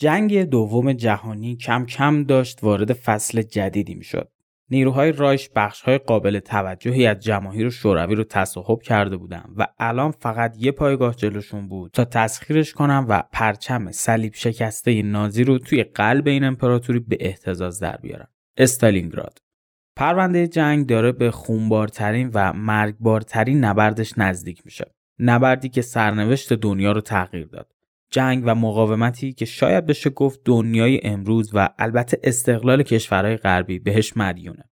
جنگ دوم جهانی کم کم داشت وارد فصل جدیدی می‌شد. نیروهای رایش بخشهای قابل توجهی از جماهیر شوروی رو تصاحب کرده بودن و الان فقط یه پایگاه جلوشون بود تا تسخیرش کنم و پرچم صلیب شکسته نازی رو توی قلب این امپراتوری به احتزاز در بیارن. استالینگراد پرونده جنگ داره به خونبارترین و مرگبارترین نبردش نزدیک میشه. نبردی که سرنوشت دنیا رو تغییر داد. جنگ و مقاومتی که شاید بشه گفت دنیای امروز و البته استقلال کشورهای غربی بهش مدیونه.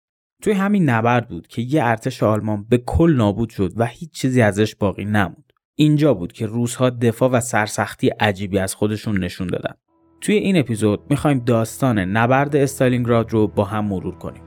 توی همین نبرد بود که یه ارتش آلمان به کل نابود شد و هیچ چیزی ازش باقی نموند. اینجا بود که روزها دفاع و سرسختی عجیبی از خودشون نشون دادن. توی این اپیزود می‌خوایم داستان نبرد استالینگراد رو با هم مرور کنیم.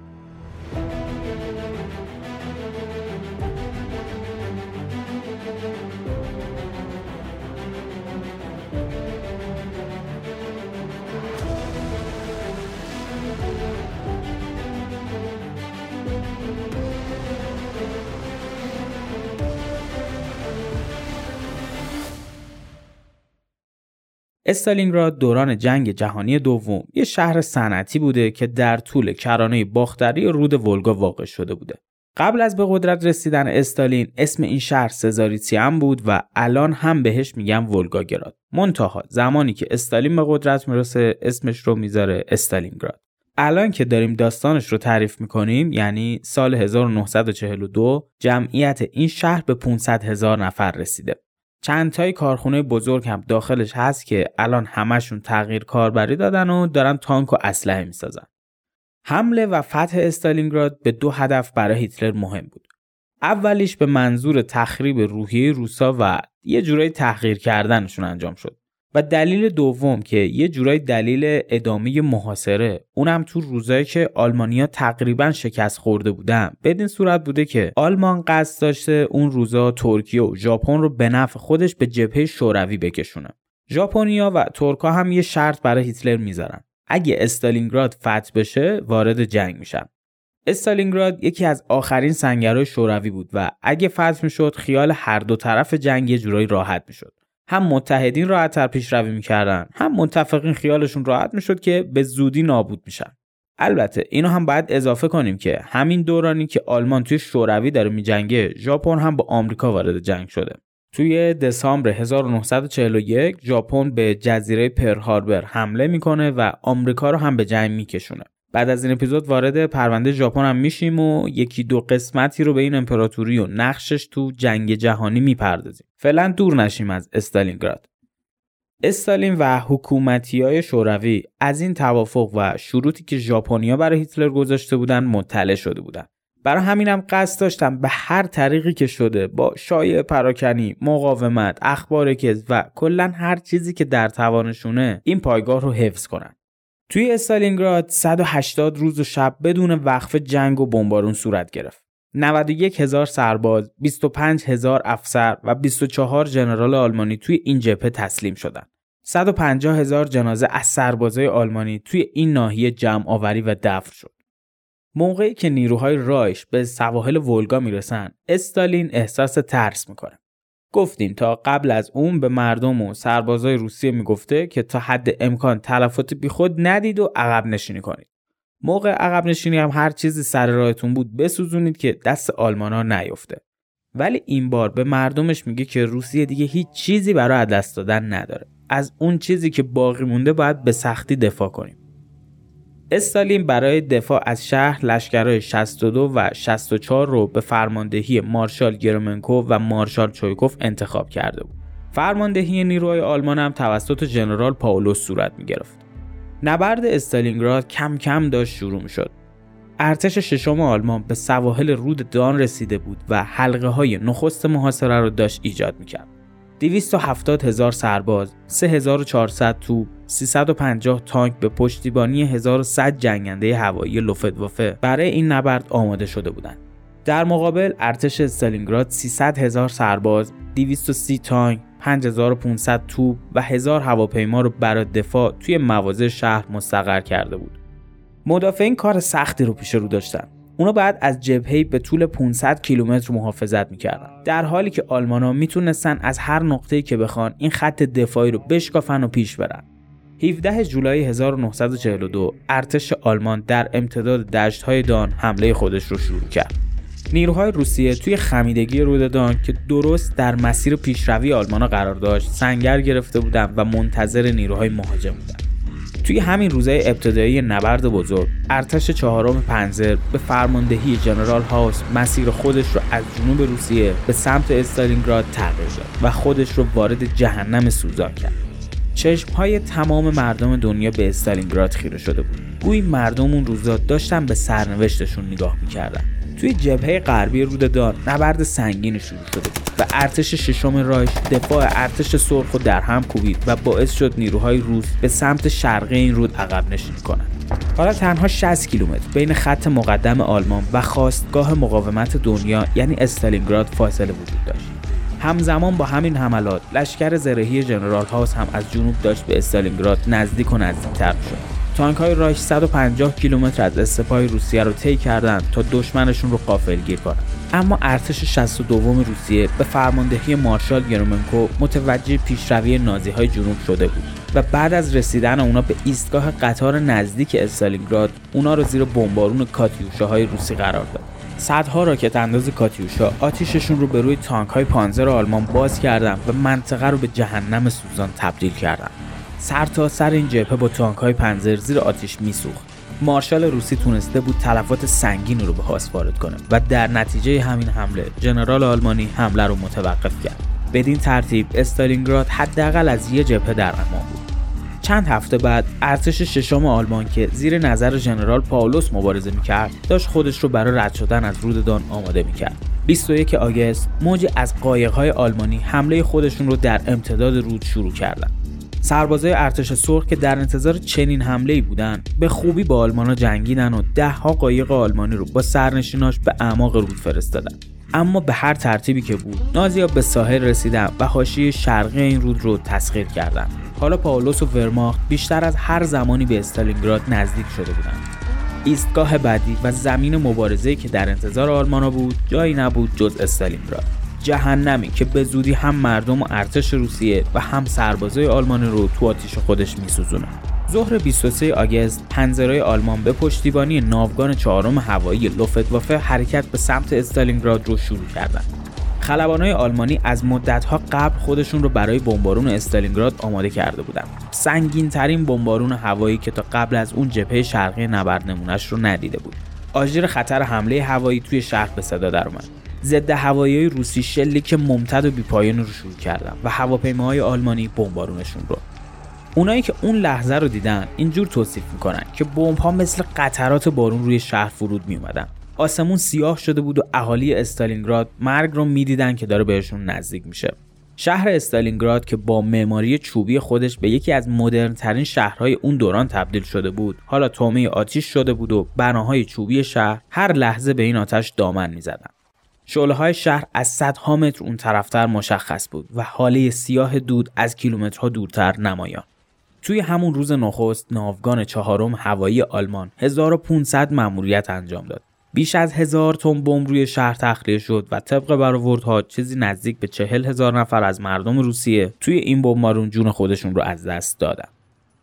استالینگراد دوران جنگ جهانی دوم یه شهر صنعتی بوده که در طول کرانه باختری رود ولگا واقع شده بوده. قبل از به قدرت رسیدن استالین اسم این شهر سزاریتیان بود و الان هم بهش میگن ولگاگراد. منتها زمانی که استالین به قدرت می‌رسه اسمش رو می‌ذاره استالینگراد. الان که داریم داستانش رو تعریف می‌کنیم یعنی سال 1942 جمعیت این شهر به 500 هزار نفر رسیده. چند تای کارخونه بزرگ هم داخلش هست که الان همشون تغییر کاربری دادن و دارن تانک و اسلحه می‌سازن. حمله و فتح استالینگراد به دو هدف برای هیتلر مهم بود. اولیش به منظور تخریب روحیه روسا و یه جورایی تحقیر کردنشون انجام شد. و دلیل دوم که یه جورای دلیل ادامه محاصره اونم تو روزایی که آلمانیا تقریبا شکست خورده بودن. بدین صورت بوده که آلمان قصد داشته اون روزا ترکیه و ژاپن رو به نفع خودش به جبهه شوروی بکشونه. ژاپنیا و ترکا هم یه شرط برای هیتلر می‌ذارن. اگه استالینگراد فتح بشه وارد جنگ میشن. استالینگراد یکی از آخرین سنگرهای شوروی بود و اگه فتح می‌شد خیال هر دو طرف جنگ یه جورایی راحت می‌شد. هم متحدین راحتتر پیشروی می‌کردن هم متفقین خیالشون راحت می‌شد که به زودی نابود میشن. البته اینو هم باید اضافه کنیم که همین دورانی که آلمان توی شوروی داره میجنگه ژاپن هم با آمریکا وارد جنگ شده. توی دسامبر 1941 ژاپن به جزیره پرهاربر حمله می‌کنه و آمریکا رو هم به جنگ میکشونه. بعد از این اپیزود وارد پرونده ژاپن هم میشیم و یکی دو قسمتی رو به این امپراتوری و نقشش تو جنگ جهانی می‌پردازیم. فعلا دور نشیم از استالینگراد. استالین و حکومتی های شوروی از این توافق و شروطی که ژاپنیا برای هیتلر گذاشته بودن مطلع شده بودن. برای همینم قصد داشتم به هر طریقی که شده با شایع پراکنی، مقاومت، اخبار کذب و کلا هر چیزی که در توانشونه این پایگاه رو حفظ کنن. توی استالینگراد 180 روز و شب بدون وقف جنگ و بمبارون صورت گرفت. 91 هزار سرباز، 25 هزار افسر و 24 ژنرال آلمانی توی این جبهه تسلیم شدند. 150 هزار جنازه از سربازای آلمانی توی این ناحیه جمع آوری و دفن شد. موقعی که نیروهای رایش به سواحل ولگا می‌رسن، استالین احساس ترس می‌کنه. گفتیم تا قبل از اون به مردم و سربازای روسیه می‌گفته که تا حد امکان تلفات بیخود ندید و عقب نشینی کنید. موقع عقب نشینی هم هر چیزی سر راهتون بود بسوزونید که دست آلمانا نیفته. ولی این بار به مردمش میگه که روسیه دیگه هیچ چیزی برای دست دادن نداره. از اون چیزی که باقی مونده باید به سختی دفاع کنیم. استالین برای دفاع از شهر لشکرهای 62 و 64 رو به فرماندهی مارشال گرمنکو و مارشال چویکوف انتخاب کرده بود. فرماندهی نیروهای آلمان هم توسط ژنرال پاولوس صورت می گرفت. نبرد استالینگراد کم کم داشت شروع می شد. ارتش ششم آلمان به سواحل رود دان رسیده بود و حلقه های نخست محاصره رو داشت ایجاد می کرد. 270 هزار سرباز، 3400 توپ، 350 تانک به پشتیبانی 1100 جنگنده هوایی لوفتوافه برای این نبرد آماده شده بودند. در مقابل ارتش استالینگراد 300 هزار سرباز، 230 تانک، 5500 توپ و هزار هواپیما رو برای دفاع توی مواضع شهر مستقر کرده بود. مدافعین کار سختی رو پیش رو داشتن. اونا بعد از جبهه به طول 500 کیلومتر محافظت می‌کردن در حالی که آلمانا می‌تونستن از هر نقطه‌ای که بخوان این خط دفاعی رو بشکافن و پیش برن 17 جولای 1942 ارتش آلمان در امتداد دشت‌های دان حمله خودش رو شروع کرد. نیروهای روسیه توی خمیدگی رود دان که درست در مسیر پیشروی آلمان قرار داشت سنگر گرفته بودند و منتظر نیروهای مهاجم بودند. توی همین روزهای ابتدایی نبرد بزرگ ارتش چهارم پنزر به فرماندهی جنرال هاوس مسیر خودش رو از جنوب روسیه به سمت استالینگراد تغییر داد و خودش رو وارد جهنم سوزان کرد. چشم های تمام مردم دنیا به استالینگراد خیره شده بود. گویی مردم اون روزا داشتن به سرنوشتشون نگاه می‌کردن. توی جبهه غربی رود دان نبرد سنگین شروع شده و ارتش ششم رایش دفاع ارتش سرخ رو در هم کوبید و باعث شد نیروهای روس به سمت شرقی این رود عقب نشین کنند. حالا تنها 60 کیلومتر بین خط مقدم آلمان و خواستگاه مقاومت دنیا یعنی استالینگراد فاصله وجود داشت. همزمان با همین حملات لشکر زرهی جنرال هاوس هم از جنوب داشت به استالینگراد نزدیک و نزدیکتر شد. تانک های رایش 150 کیلومتر از استپای روسیه رو طی کردند تا دشمنشون رو گیر کنند. اما ارتش 62 روسیه به فرماندهی مارشال گرومنکو متوجه پیشروی نازی های جنوب شده بود و بعد از رسیدن اونا به ایستگاه قطار نزدیک استالینگراد اونا رو زیر بمبارون کاتیوشاهای روسی قرار داد. صدها راکت انداز کاتیوشا آتیششون رو به روی تانک های پانزر آلمان باز کردند و منطقه رو به جهنم سوزان تبدیل کردند. سر تا سر این جبهه با تانک های پنزر زیر آتیش میسوخت. مارشال روسی تونسته بود تلفات سنگینی رو به هاس وارد کنه و در نتیجه همین حمله ژنرال آلمانی حمله رو متوقف کرد. بدین ترتیب استالینگراد حداقل از یه جبهه در امان بود. چند هفته بعد ارتش ششم آلمان که زیر نظر ژنرال پاولوس مبارزه می‌کرد داشت خودش رو برای رد شدن از رود دان آماده می‌کرد. 21 آگست موجی از قایقهای آلمانی حمله خودشون رو در امتداد رود شروع کردند. سربازای ارتش سرخ که در انتظار چنین حمله ای بودن به خوبی با آلمانا جنگیدن و ده ها قایق آلمانی رو با سرنشیناش به اعماق رود فرستادن. اما به هر ترتیبی که بود نازیا به ساحل رسیدن و حاشیه شرقی این رود رو تسخیر کردند حالا پاولوس و ورماخت بیشتر از هر زمانی به استالینگراد نزدیک شده بودند ایستگاه بعدی و زمین مبارزه که در انتظار آلمانا بود جایی نبود جز استالینگراد. جهنمی که به زودی هم مردم و ارتش روسیه و هم سربازای آلمانی رو تو آتیش خودش میسوزونه ظهر 23 آگست پنزرهای آلمان به پشتیبانی ناوگان چهارم هوایی لوفتوافه حرکت به سمت استالینگراد رو شروع کردند. خلبانهای آلمانی از مدتها قبل خودشون رو برای بمبارون استالینگراد آماده کرده بودند. سنگین ترین بمبارون هوایی که تا قبل از اون جبهه شرقی نبرد نمونش رو ندیده بود. آژیر خطر حمله هوایی توی شهر به صدا درآمد. ضد هوایی روسی شلیک ممتد و بیپایان رو شروع کردن و هواپیماهای آلمانی بمبارونشون رو. اونایی که اون لحظه رو دیدن اینجور توصیف می‌کنن که بمب ها مثل قطرات بارون روی شهر فرود می اومدن آسمون سیاه شده بود و اهالی استالینگراد مرگ رو می‌دیدن که داره بهشون نزدیک میشه. شهر استالینگراد که با معماری چوبی خودش به یکی از مدرن ترین شهرهای اون دوران تبدیل شده بود حالا تومه آتیش شده بود و بناهای چوبی شهر هر لحظه به این آتش دامن می‌زدن. شعله های شهر از صدها متر اون طرفتر مشخص بود و حاله سیاه دود از کیلومترها دورتر نمایان. توی همون روز نخست ناوگان چهارم هوایی آلمان 1500 مأموریت انجام داد. بیش از هزار تن بمب روی شهر تخلیه شد و طبق برآوردها چیزی نزدیک به چهل هزار نفر از مردم روسیه توی این بمبارون جون خودشون رو از دست دادن.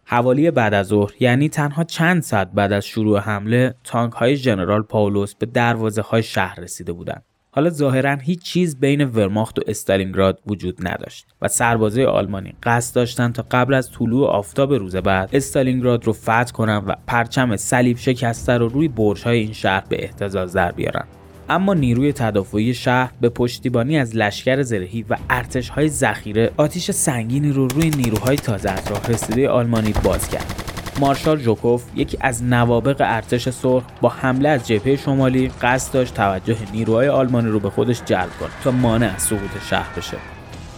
حوالی بعد از ظهر یعنی تنها چند ساعت بعد از شروع حمله تانک های ژنرال پاولوس به دروازه های شهر رسیده بودند. حالا ظاهرا هیچ چیز بین ورماخت و استالینگراد وجود نداشت و سربازای آلمانی قصد داشتند تا قبل از طلوع آفتاب روز بعد استالینگراد رو فتح کنند و پرچم صلیب شکسته رو روی برج‌های این شهر به اهتزاز در بیارن. اما نیروی تدافعی شهر به پشتیبانی از لشکر زرهی و ارتش های ذخیره آتیش سنگینی رو روی نیروهای تازه از راه رسیده آلمانی باز کرد. مارشال جوکوف یکی از نوابق ارتش سرخ با حمله از جبهه شمالی قصد داشت توجه نیروهای آلمانی رو به خودش جلب کنه تا مانع از سقوط شهر بشه.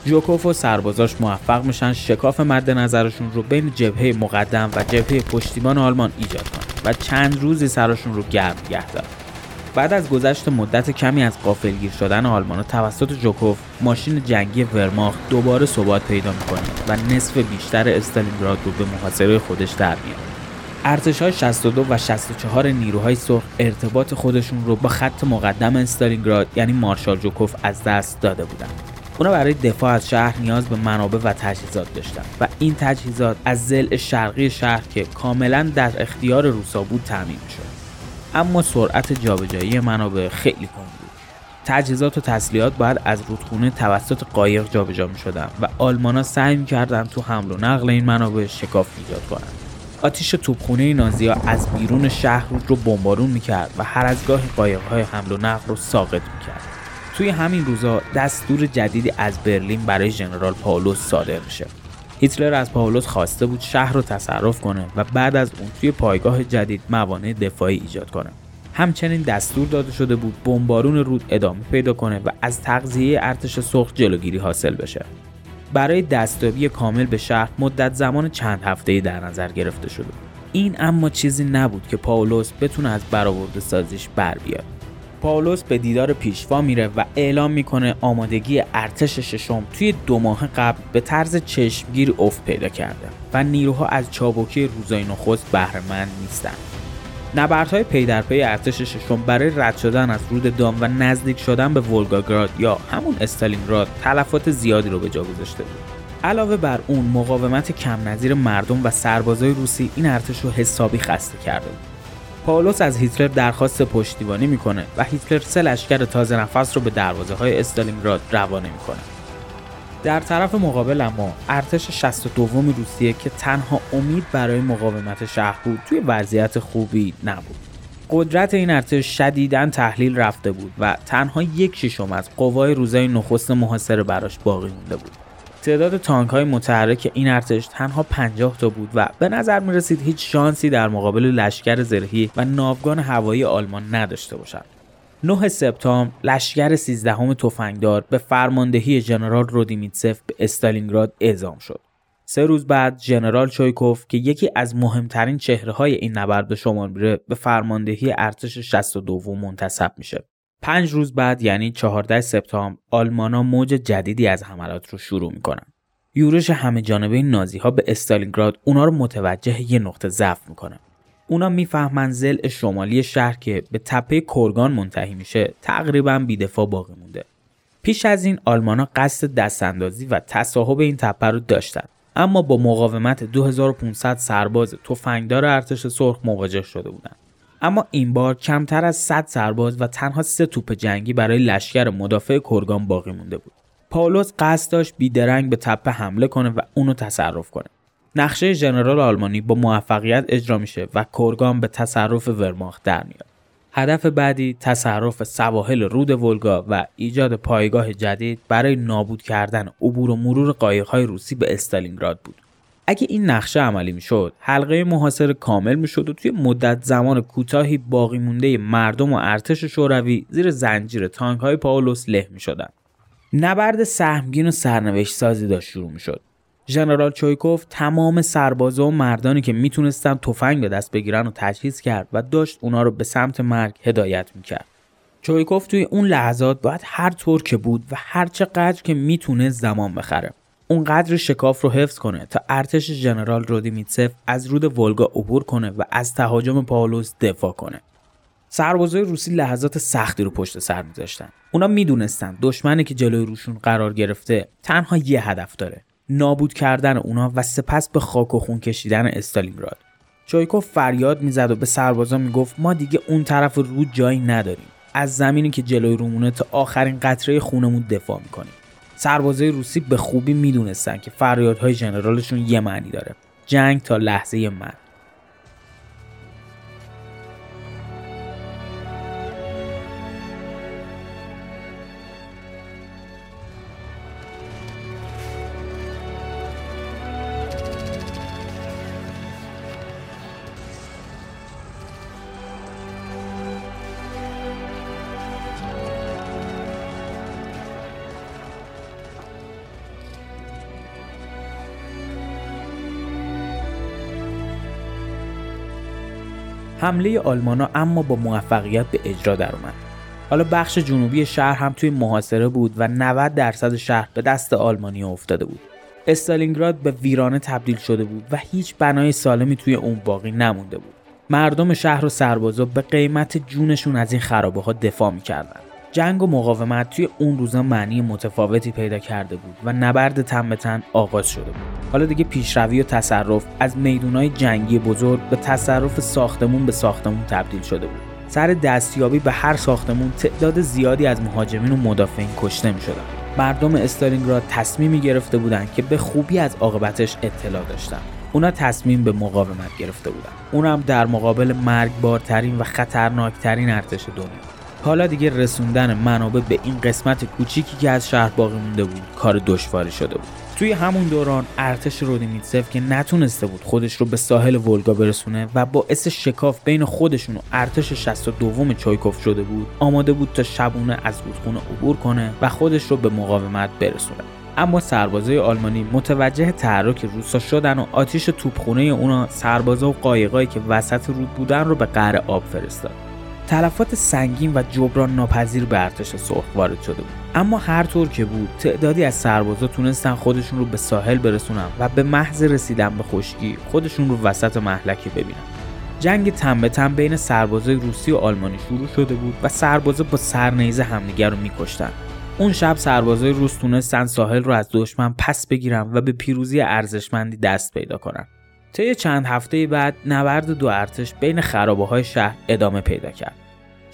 جوکوف و سربازاش موفق میشن شکاف مد نظرشون رو بین جبهه مقدم و جبهه پشتیبان آلمان ایجاد کنن و چند روزی سرشون رو گرم گردن بعد از گذشت مدت کمی از قافلگیر شدن آلمان توسط جوکوف ماشین جنگی ورماخت دوباره ثبات پیدا می‌کنه و نصف بیشتر استالینگراد رو به محاصره خودش در میاره ارتش های 62 و 64 نیروهای سرخ ارتباط خودشون رو با خط مقدم استالینگراد یعنی مارشال جوکوف از دست داده بودند. اونا برای دفاع از شهر نیاز به منابع و تجهیزات داشتن و این تجهیزات از زل شرقی شهر که کاملا در اختیار روسا بود تعمین شد اما سرعت جابجایی منابع خیلی کند بود. تجهیزات و تسلیحات باید از رودخونه توسط قایق جابجا می شدن و آلمانا سعی می کردن تو حمل و نقل این منابع شکاف ایجاد کنند آتیش توپخونه نازیا از بیرون شهر رو بمبارون می‌کرد و هر از گاهی قایقهای حمل و نقل رو ساقط می‌کرد. توی همین روزا دستور جدیدی از برلین برای ژنرال پاولوس صادر میشه. هیتلر از پاولوس خواسته بود شهر رو تصرف کنه و بعد از اون توی پایگاه جدید موانع دفاعی ایجاد کنه. همچنین دستور داده شده بود بمبارون رود ادامه پیدا کنه و از تغذیه ارتش سرخ جلوگیری حاصل بشه. برای دستیابی کامل به شهر مدت زمان چند هفته‌ای در نظر گرفته شده. این اما چیزی نبود که پاولوس بتونه از برآورده سازیش بر بیاد. پاولوس به دیدار پیشوا میره و اعلام می‌کنه آمادگی ارتش ششم توی دو ماه قبل به طرز چشمگیر افت پیدا کرده و نیروها از چابکی روزای نخست بهرهمند نیستند نبردهای پی در پی ارتش ششم برای رد شدن از رود دن و نزدیک شدن به ولگاگراد یا همون استالینگراد تلفات زیادی رو به جا گذاشته بود. علاوه بر اون مقاومت کم نظیر مردم و سربازای روسی این ارتش رو حسابی خسته کرده بود. پاولوس از هیتلر درخواست پشتیبانی می‌کنه و هیتلر سه لشکر تازه نفس رو به دروازه های استالینگراد روانه می‌کنه. در طرف مقابل اما ارتش 62 روسیه که تنها امید برای مقاومت شهر بود توی وضعیت خوبی نبود. قدرت این ارتش شدیدا تحلیل رفته بود و تنها یک ششم از قوای روزای نخست محاصره براش باقی مونده بود. تعداد تانک های متحرک این ارتش تنها 50 تا بود و به نظر می رسید هیچ شانسی در مقابل لشکر زرهی و ناوگان هوایی آلمان نداشته باشند. 9 سپتامبر لشکر 13 هم تفنگدار به فرماندهی ژنرال رودیمیتسف به استالینگراد اعزام شد. سه روز بعد ژنرال چویکوف که یکی از مهمترین چهره های این نبرد به شمار میره به فرماندهی ارتش 62 منتصب میشه. پنج روز بعد یعنی 14 سپتامبر آلمانا موج جدیدی از حملات رو شروع می‌کنن. یورش همه جانبه نازی ها به استالینگراد اونا رو متوجه یه نقطه ضعف می‌کنه. اونا می‌فهمن زل شمالی شهر که به تپه کرگان منتهی میشه تقریبا بیدفاع باقی مونده. پیش از این آلمانا قصد دستاندازی و تصاحب این تپه رو داشتن اما با مقاومت 2500 سرباز تفنگدار ارتش سرخ مواجه شده بودند. اما این بار کمتر از 100 سرباز و تنها سه توپ جنگی برای لشکر مدافع کرگان باقی مونده بود. پاولوس قصد داشت بیدرنگ به تپه حمله کنه و اونو تصرف کنه. نقشه ژنرال آلمانی با موفقیت اجرا میشه و کرگان به تصرف ورماخت در میاد. هدف بعدی تصرف سواحل رود ولگا و ایجاد پایگاه جدید برای نابود کردن عبور و مرور قایق‌های روسی به استالینگراد بود. اگه این نقشه عملی می‌شد حلقه محاصره کامل می‌شد و توی مدت زمان کوتاهی باقی مونده مردم و ارتش شوروی زیر زنجیر تانک های پاولوس له می‌شدن. نبرد سهمگین و سرنوشت سازی داشت شروع می‌شد. ژنرال چویکوف تمام سربازا و مردانی که می‌تونستن تفنگ به دست بگیرن و تجهیز کرد و داشت اونا رو به سمت مرگ هدایت می‌کرد. چویکوف توی اون لحظات باید هر طور که بود و هر چقدر که می‌تونه زمان بخره. اونقدر شکاف رو حفظ کنه تا ارتش ژنرال رودیمیتسف از رود ولگا عبور کنه و از تهاجم پاولوس دفاع کنه. سربازای روسی لحظات سختی رو پشت سر میذاشتن. اونا می‌دونستن دشمنی که جلوی روشون قرار گرفته تنها یه هدف داره نابود کردن اونا و سپس به خاک و خون کشیدن استالینگراد. چایکوف فریاد می‌زد و به سربازا می‌گفت ما دیگه اون طرف رود جایی نداریم. از زمینی که جلوی رومونه تا آخرین قطره خونمون دفاع می‌کنیم. سربازای روسی به خوبی می‌دونستن که فریادهای ژنرالشون یه معنی داره. جنگ تا لحظه مرگ حمله آلمانا اما با موفقیت به اجرا در اومد. حالا بخش جنوبی شهر هم توی محاصره بود و 90 درصد شهر به دست آلمانی افتاده بود. استالینگراد به ویرانه تبدیل شده بود و هیچ بنای سالمی توی اون باقی نمونده بود. مردم شهر و سربازا به قیمت جونشون از این خرابه ها دفاع می‌کردن. جنگ و مقاومت توی اون روزا معنی متفاوتی پیدا کرده بود و نبرد تن به تن آغاز شده بود. حالا دیگه پیشروی و تصرف از میدونای جنگی بزرگ به تصرف ساختمون به ساختمون تبدیل شده بود. سر دستیابی به هر ساختمون تعداد زیادی از مهاجمین و مدافعین کشته می شدن. مردم استالینگراد تصمیمی گرفته بودند که به خوبی از عاقبتش اطلاع داشتن. اونا تصمیم به مقاومت گرفته بودن. اونم در مقابل مرگبارترین و خطرناکترین ارتش دنیا. حالا دیگه رسوندن منابع به این قسمت کوچیکی که از شهر باقی مونده بود کار دشواری شده بود. توی همون دوران ارتش رودیمیتسف که نتونسته بود خودش رو به ساحل ولگا برسونه و باعث شکاف بین خودشون و ارتش 62 چایکوف شده بود آماده بود تا شبونه از رودخونه عبور کنه و خودش رو به مقاومت برسونه. اما سربازای آلمانی متوجه تحرک روسا شدن و آتیش توپخونه اونا سربازا و قایقایی که وسط رود بودن رو به قعر آب فرستاد. تلفات سنگین و جبران ناپذیر به ارتش سرخ وارد شده بود. اما هر طور که بود تعدادی از سربازا تونستن خودشون رو به ساحل برسونن و به محض رسیدن به خشکی خودشون رو وسط محلکی ببینن. جنگ تن به تن بین سربازای روسی و آلمانی شروع شده بود و سربازا با سرنیزه همدیگر رو میکشتن. اون شب سربازای روس تونستن ساحل رو از دشمن پس بگیرن و به پیروزی ارزشمندی دست پیدا کنن. طی چند هفته بعد نبرد دو ارتش بین خرابه های شهر ادامه پیدا کرد.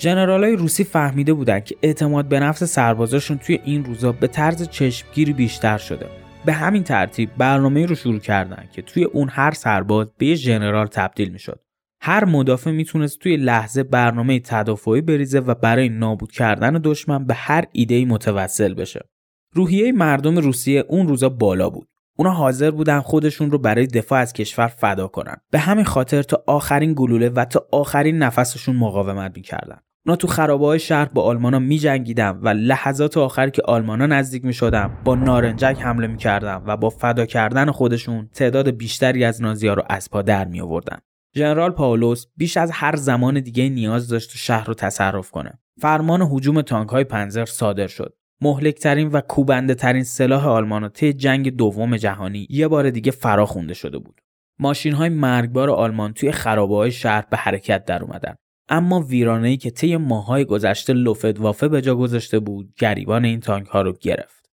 های روسی فهمیده بودند که اعتماد به نفس سربازاشون توی این روزا به طرز چشمگیری بیشتر شده به همین ترتیب برنامه رو شروع کردن که توی اون هر سرباز به یه ژنرال تبدیل می‌شد هر مدافع می‌تونست توی لحظه برنامه تدافعی بریزه و برای نابود کردن دشمن به هر ایده متوسل بشه. روحیه مردم روسیه اون روزا بالا بود. اونا حاضر بودن خودشون رو برای دفاع از کشور فدا کنن. به همین خاطر تا آخرین گلوله و تا آخرین نفسشون مقاومت می‌کردن. اونا تو خرابه های شهر با آلمانا می جنگیدن و لحظات آخر که آلمانا نزدیک می شدن با نارنجک حمله می کردن و با فدا کردن خودشون تعداد بیشتری از نازی ها رو از پا در می آوردن. ژنرال پاولوس بیش از هر زمان دیگه نیاز داشت شهر رو تصرف کنه. فرمان هجوم تانک های پنزر صادر شد. مهلکترین و کوبنده ترین سلاح آلمان طی جنگ دوم جهانی یه بار دیگه فرا خونده شده بود. ماشین های مرگبار آلمان توی خرابه های شهر به حرکت در اومدن. اما ویرانه‌ای که طی ماهای گذشته لوفدوافه به جا گذاشته بود گریبان این تانک ها رو گرفت.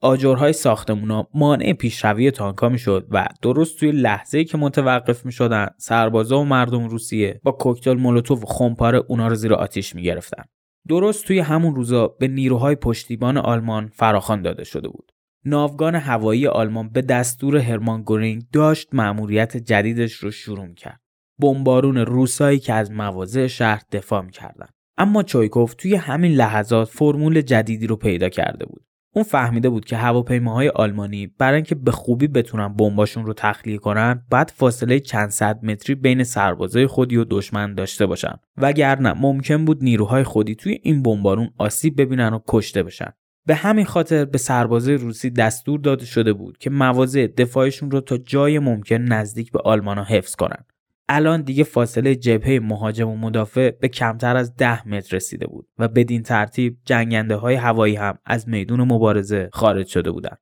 آجرهای ساختمونا مانع پیشروی تانکا می‌شد و درست توی لحظه که متوقف می شدن سربازا و مردم روسیه با کوکتل مولوتوف و خمپاره اونا رو زیر آتیش می گرفتن. درست توی همون روزا به نیروهای پشتیبان آلمان فراخوان داده شده بود. ناوگان هوایی آلمان به دستور هرمان گورینگ داشت مأموریت جدیدش رو شروع کرد. بمبارون روسایی که از مواضع شهر دفاع می‌کردند. اما چویکوف توی همین لحظات فرمول جدیدی رو پیدا کرده بود. اون فهمیده بود که هواپیماهای آلمانی برای اینکه به خوبی بتونن بمباشون رو تخلیه کنن بعد فاصله چند صد متری بین سربازای خودی و دشمن داشته باشن. وگرنه ممکن بود نیروهای خودی توی این بمبارون آسیب ببینن و کشته بشن. به همین خاطر به سربازای روسی دستور داده شده بود که مواضع دفاعشون رو تا جای ممکن نزدیک به آلمانا حفظ کنن. الان دیگه فاصله جبهه مهاجم و مدافع به کمتر از ده متر رسیده بود و بدین ترتیب جنگنده های هوایی هم از میدون مبارزه خارج شده بودند.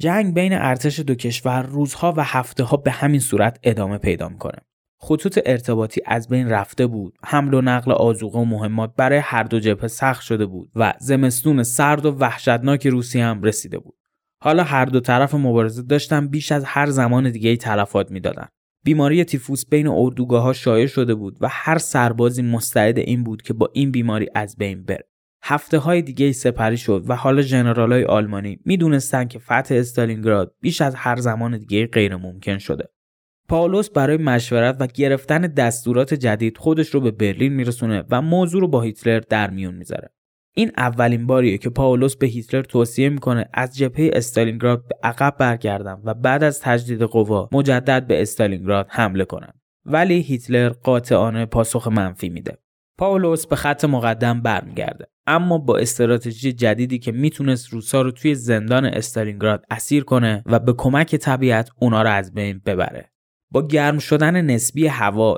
جنگ بین ارتش دو کشور روزها و هفته ها به همین صورت ادامه پیدا می‌کنه. خطوط ارتباطی از بین رفته بود حمل و نقل آزوقه و مهمات برای هر دو جبهه سخت شده بود و زمستون سرد و وحشتناک روسی هم رسیده بود حالا هر دو طرف مبارزه داشتن بیش از هر زمان دیگه تلفات می‌دادند. بیماری تیفوس بین اردوگاه ها شایع شده بود و هر سربازی مستعد این بود که با این بیماری از بین بره. هفته های دیگه سپری شد و حالا جنرال های آلمانی می‌دونستند که فتح استالینگراد بیش از هر زمان دیگه غیر ممکن شده. پاولوس برای مشورت و گرفتن دستورات جدید خودش رو به برلین میرسونه و موضوع رو با هیتلر در میون می‌ذاره. این اولین باریه که پاولوس به هیتلر توصیه می‌کنه از جبهه استالینگراد به عقب برگردن و بعد از تجدید قوا مجدد به استالینگراد حمله کنن ولی هیتلر قاطعانه پاسخ منفی میده. پاولوس به خط مقدم برمیگرده. اما با استراتژی جدیدی که می‌تونست روسا رو توی زندان استالینگراد اسیر کنه و به کمک طبیعت اونا رو از بین ببره. با گرم شدن نسبی هوا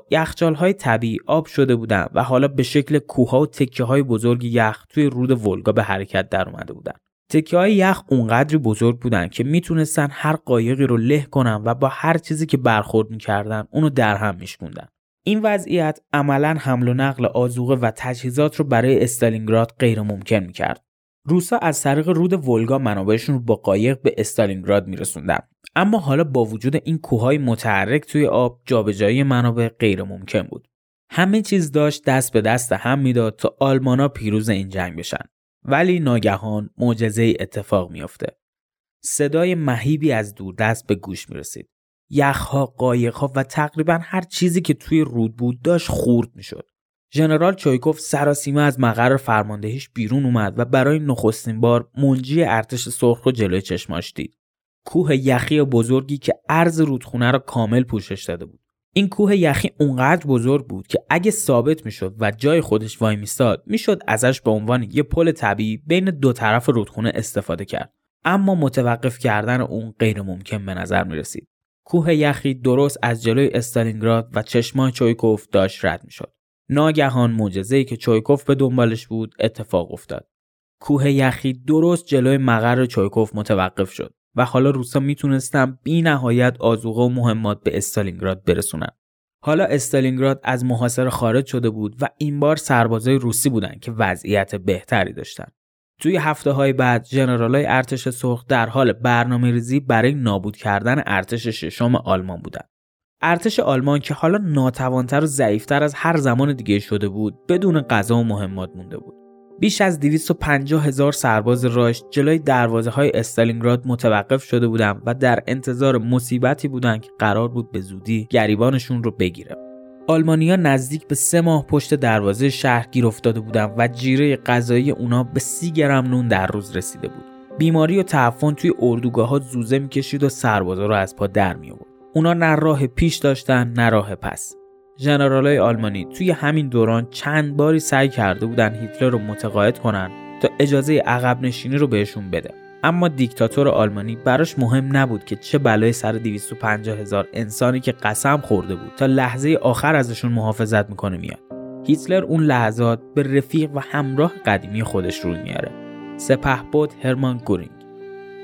های طبیعی آب شده بودند و حالا به شکل کوها و تکه های بزرگ یخ توی رود ولگا به حرکت در اومده بودند. تکه های یخ اونقدری بزرگ بودن که می‌تونستن هر قایقی رو له کنن و با هر چیزی که برخورد می‌کردن اونو در هم میشکوندن. این وضعیت عملا حمل و نقل آزوقه و تجهیزات رو برای استالینگراد غیر ممکن می‌کرد. روسا از طریق رود ولگا منابعشون رو با قایق به استالینگراد میرسوندن اما حالا با وجود این کوههای متحرک توی آب جابجایی منابع غیر ممکن بود همه چیز داشت دست به دست هم می‌داد تا آلمانا پیروز این جنگ بشن ولی ناگهان معجزه اتفاق میافته صدای مهیبی از دست به گوش می رسید. یخها، قایقها و تقریبا هر چیزی که توی رود بود داشت خورد می شد. ژنرال چویکوف سراسیمه از مقر فرماندهیش بیرون اومد و برای نخستین بار منجی ارتش سرخ رو جلوی چشماش دید. کوه یخی بزرگی که عرض رودخونه را کامل پوشش داده بود. این کوه یخی اونقدر بزرگ بود که اگه ثابت می‌شد و جای خودش وای میستاد می‌شد ازش به عنوان یه پل طبیعی بین دو طرف رودخونه استفاده کرد. اما متوقف کردن اون غیر ممکن به نظر می رسید. کوه یخی درست از جلوی استالینگراد و چشمان چویکوف داشت رد می شد. ناگهان معجزه‌ای که چویکوف به دنبالش بود اتفاق افتاد. کوه یخی درست جلوی مقر چویکوف متوقف شد و حالا روسا می‌تونستن بی نهایت آزوقه و مهمات به استالینگراد برسونن. حالا استالینگراد از محاصره خارج شده بود و این بار سربازای روسی بودند که وضعیت بهتری داشتن. توی هفته های بعد جنرال های ارتش سرخ در حال برنامه ریزی برای نابود کردن ارتش ششم آلمان بودند. ارتش آلمان که حالا ناتوانتر و ضعیفتر از هر زمان دیگه شده بود بدون غذا و مهمات مونده بود. بیش از 250 هزار سرباز راش جلوی دروازه های استالینگراد متوقف شده بودند و در انتظار مصیبتی بودند که قرار بود به زودی گریبانشون رو بگیره. آلمانیا نزدیک به سه ماه پشت دروازه شهر گیر افتاده بودند و جیره غذایی اونا به سی گرم نون در روز رسیده بود. بیماری و تعفن توی اردوگاه ها زوزه می‌کشید و سربازا رو از پا در می آورد. اونا نه راه پیش داشتن نه راه پس. ژنرالای آلمانی توی همین دوران چند باری سعی کرده بودن هیتلر رو متقاعد کنن تا اجازه عقب نشینی رو بهشون بده. اما دیکتاتور آلمانی براش مهم نبود که چه بلایی سر 250 هزار انسانی که قسم خورده بود تا لحظه آخر ازشون محافظت می‌کنه میاد. هیتلر اون لحظات به رفیق و همراه قدیمی خودش روی میاره. بود هرمان گورینگ.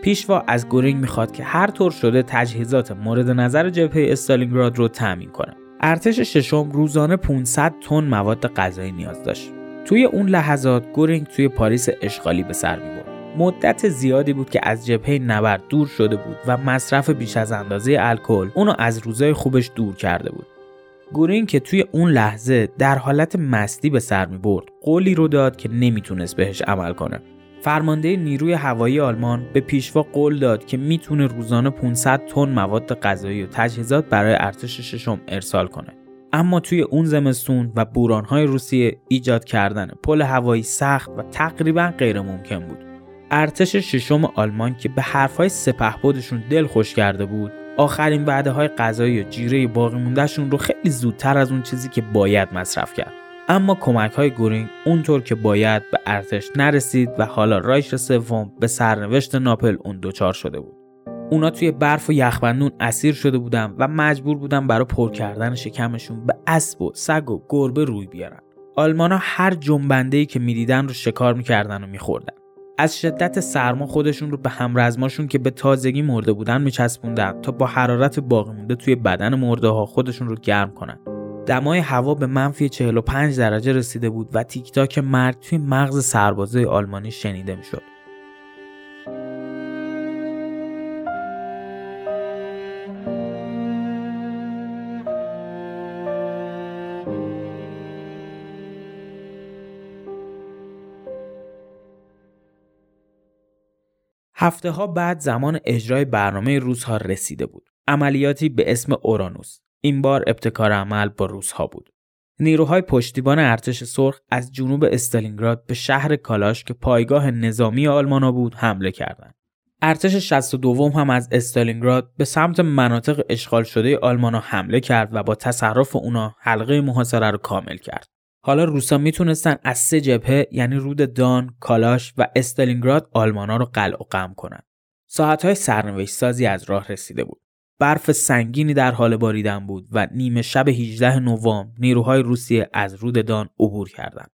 پیشوا از گورینگ می‌خواد که هر طور شده تجهیزات مورد نظر جبهه استالینگراد رو تأمین کنه. ارتش ششم روزانه 500 تن مواد غذایی نیاز داشت. توی اون لحظات گورینگ توی پاریس اشغالی به سر می‌برد. مدت زیادی بود که از جبهه نبرد دور شده بود و مصرف بیش از اندازه الکل اونو از روزای خوبش دور کرده بود. گورین که توی اون لحظه در حالت مستی به سر می برد قولی رو داد که نمی‌تونست بهش عمل کنه. فرمانده نیروی هوایی آلمان به پیشوا قول داد که می‌تونه روزانه 500 تن مواد غذایی و تجهیزات برای ارتش ششم ارسال کنه. اما توی اون زمستون و بورانهای روسیه ایجاد کردن پل هوایی سخت و تقریبا غیر ممکن بود. ارتش ششم آلمان که به حرفهای سپهبدشون دل خوش کرده بود آخرین وعده های غذایی و جیره باقی موندهشون رو خیلی زودتر از اون چیزی که باید مصرف کرد. اما کمک های گورینگ اونطور که باید به ارتش نرسید و حالا رایش سوم به سرنوشت ناپل اون دوچار شده بود. اونا توی برف و یخبندون اسیر شده بودن و مجبور بودن برای پر کردن شکمشون به اسب و سگ و گربه روی بیارن. آلمانا هر جنبنده که می‌دیدن رو شکار می‌کردن و میخوردن. از شدت سرما خودشون رو به همرزماشون که به تازگی مرده بودن میچسبوندن تا با حرارت باقی مونده توی بدن مرده ها خودشون رو گرم کنن. دمای هوا به منفی 45 درجه رسیده بود و تیک تاک مرگ توی مغز سربازای آلمانی شنیده می‌شد هفته ها بعد زمان اجرای برنامه روزها رسیده بود. عملیاتی به اسم اورانوس. این بار ابتکار عمل با روزها بود. نیروهای پشتیبان ارتش سرخ از جنوب استالینگراد به شهر کالاش که پایگاه نظامی آلمانا بود حمله کردند. ارتش 62 هم از استالینگراد به سمت مناطق اشغال شده آلمانا حمله کرد و با تصرف اونا حلقه محاصره رو کامل کرد. حالا روسا می‌تونستن از سه جبهه یعنی رود دان، کالاش و استالینگراد آلمانا رو قلع و قم کنن. ساعتهای سرنوشت سازی از راه رسیده بود. برف سنگینی در حال باریدن بود و نیمه شب 18 نوامبر نیروهای روسیه از رود دان عبور کردند.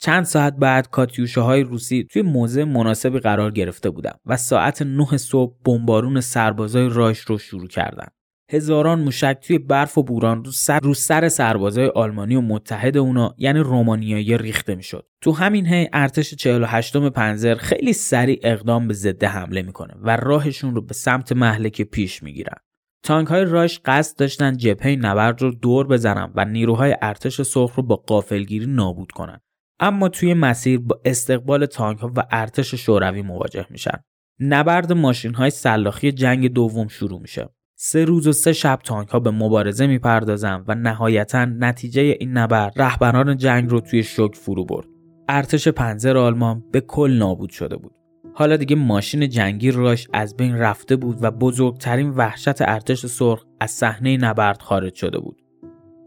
چند ساعت بعد کاتیوشه های روسی توی موضع مناسبی قرار گرفته بودند و ساعت 9 صبح بمبارون سربازای رایش رو شروع کردند. هزاران موشک توی برف و بوران رو سر رو سر سربازای آلمانی و متحد اونا یعنی رومانیایی ریخته می‌شد تو همین هی ارتش 48 پنزر خیلی سریع اقدام به ضد حمله می‌کنه و راهشون رو به سمت محلکه پیش می‌گیرن تانک های راش قصد داشتن جبهه نبرد رو دور بزنن و نیروهای ارتش سرخ رو با قافلگیری نابود کنن. اما توی مسیر با استقبال تانک ها و ارتش شوروی مواجه میشن. نبرد ماشین های سلاخی جنگ دوم شروع میشه. سه روز و سه شب تانک ها به مبارزه می‌پردازن و نهایتا نتیجه این نبرد رهبران جنگ رو توی شوک فرو برد. ارتش پنزر آلمان به کل نابود شده بود. حالا دیگه ماشین جنگی راش از بین رفته بود و بزرگترین وحشت ارتش سرخ از صحنه نبرد خارج شده بود.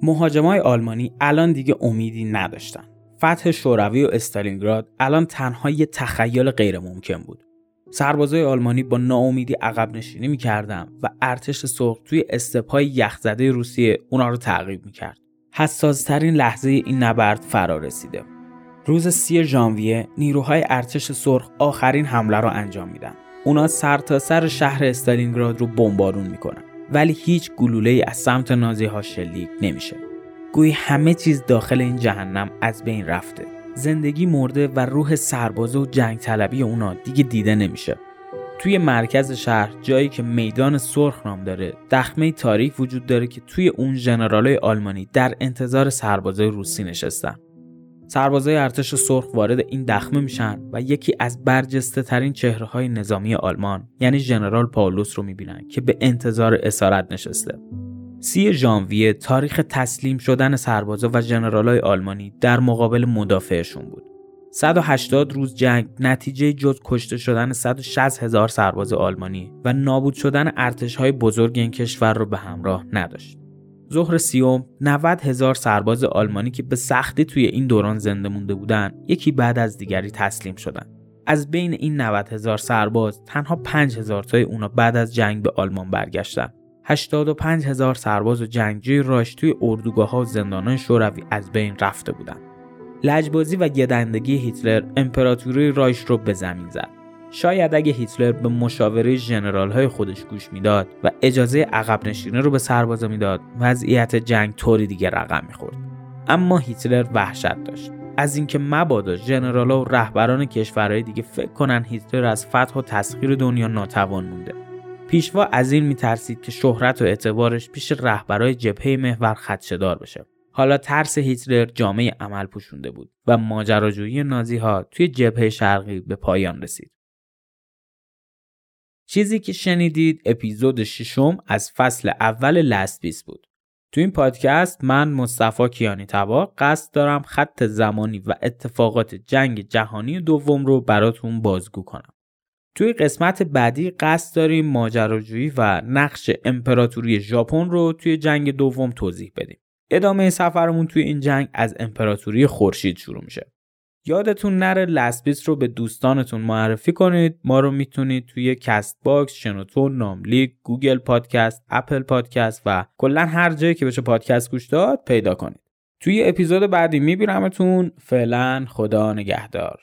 مهاجمای آلمانی الان دیگه امیدی نداشتن. فتح شوروی و استالینگراد الان تنها یه تخیل غیر ممکن بود. سربازای آلمانی با ناامیدی عقب نشینی می‌کردن و ارتش سرخ توی استپای یخزده روسیه اونا رو تعقیب می‌کرد. حساسترین لحظه این نبرد فرا رسیده. روز سی ژانویه نیروهای ارتش سرخ آخرین حمله را انجام میدن. اونا سر تا سر شهر استالینگراد رو بمبارون می‌کنن ولی هیچ گلوله از سمت نازی ها شلیک نمیشه. گویی همه چیز داخل این جهنم از بین رفته. زندگی مرده و روح سربازه و جنگ طلبی اونا دیگه دیده نمیشه. توی مرکز شهر جایی که میدان سرخ نام داره دخمه تاریک وجود داره که توی اون ژنرالای آلمانی در انتظار سربازای روسی نشستن سربازای ارتش سرخ وارد این دخمه میشن و یکی از برجسته ترین چهره های نظامی آلمان یعنی ژنرال پاولوس رو می‌بینن که به انتظار اسارت نشسته. سی ژانویه تاریخ تسلیم شدن سربازا و ژنرالای آلمانی در مقابل مدافعشون بود. 180 روز جنگ نتیجه جز کشته شدن 160 هزار سرباز آلمانی و نابود شدن ارتش های بزرگ این کشور رو به همراه نداشت. ظهر سیوم 90 هزار سرباز آلمانی که به سختی توی این دوران زنده مونده بودن یکی بعد از دیگری تسلیم شدن از بین این 90 هزار سرباز تنها 5 هزار تای اونا بعد از جنگ به آلمان برگشتن 85 هزار سرباز و جنگجوی راش توی اردوگاه ها و زندانهای شوروی از بین رفته بودند. لجبازی و گدندگی هیتلر امپراتوری رایش رو به زمین زد. شاید اگه هیتلر به مشاوره ژنرال های خودش گوش می‌داد و اجازه عقب نشینی رو به سربازا می‌داد وضعیت جنگ طوری دیگه رقم می‌خورد. اما هیتلر وحشت داشت. از اینکه مبادا ژنرالها و رهبران کشورهای دیگه فکر کنن هیتلر از فتح و تسخیر دنیا ناتوان مونده. پیشوا از این میترسید که شهرت و اعتبارش پیش رهبرای جبهه محور خدشدار بشه. حالا ترس هیتلر جامعه عمل پوشونده بود و ماجراجویی نازی ها توی جبهه شرقی به پایان رسید. چیزی که شنیدید اپیزود ششم از فصل اول لست بود. تو این پادکست من مصطفی کیانی تبار قصد دارم خط زمانی و اتفاقات جنگ جهانی دوم رو براتون بازگو کنم. توی قسمت بعدی قصد داریم ماجراجویی و نقش امپراتوری ژاپن رو توی جنگ دوم توضیح بدیم. ادامه سفرمون توی این جنگ از امپراتوری خورشید شروع میشه. یادتون نره لسبیس رو به دوستانتون معرفی کنید. ما رو می‌تونید توی Castbox شنوتو ناملیک Google Podcast Apple Podcast و کلا هر جایی که بشه پادکست گوش داد پیدا کنید. توی اپیزود بعدی میبینمتون. فعلا خدا نگهدار.